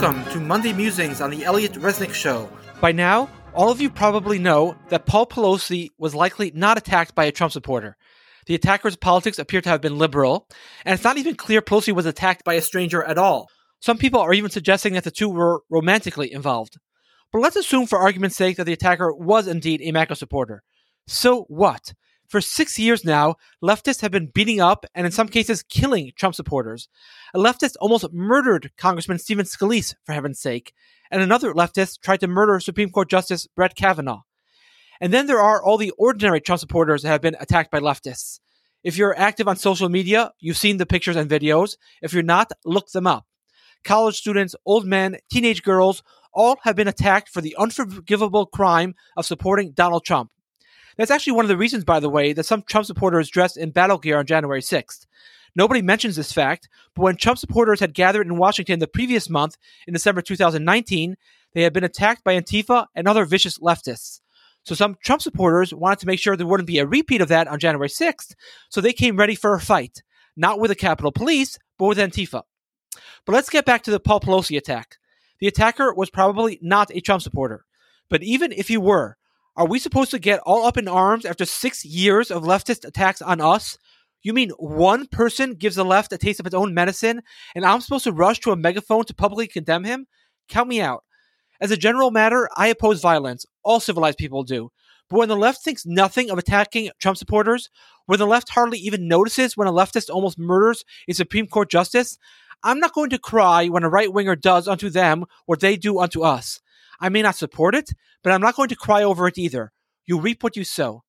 Welcome to Monday Musings on the Elliot Resnick Show. By now, all of you probably know that Paul Pelosi was likely not attacked by a Trump supporter. The attacker's politics appear to have been liberal, and it's not even clear Pelosi was attacked by a stranger at all. Some people are even suggesting that the two were romantically involved. But let's assume, for argument's sake, that the attacker was indeed a MAGA supporter. So what? For six years now, leftists have been beating up and in some cases killing Trump supporters. A leftist almost murdered Congressman Stephen Scalise, for heaven's sake, and another leftist tried to murder Supreme Court Justice Brett Kavanaugh. And then there are all the ordinary Trump supporters that have been attacked by leftists. If you're active on social media, you've seen the pictures and videos. If you're not, look them up. College students, old men, teenage girls, all have been attacked for the unforgivable crime of supporting Donald Trump. That's actually one of the reasons, by the way, that some Trump supporters dressed in battle gear on January 6th. Nobody mentions this fact, but when Trump supporters had gathered in Washington the previous month, in December 2019, they had been attacked by Antifa and other vicious leftists. So some Trump supporters wanted to make sure there wouldn't be a repeat of that on January 6th, so they came ready for a fight, not with the Capitol Police, but with Antifa. But let's get back to the Paul Pelosi attack. The attacker was probably not a Trump supporter. But even if he were, are we supposed to get all up in arms after six years of leftist attacks on us? You mean one person gives the left a taste of its own medicine, and I'm supposed to rush to a megaphone to publicly condemn him? Count me out. As a general matter, I oppose violence. All civilized people do. But when the left thinks nothing of attacking Trump supporters, when the left hardly even notices when a leftist almost murders a Supreme Court justice, I'm not going to cry when a right winger does unto them what they do unto us. I may not support it, but I'm not going to cry over it either. You reap what you sow.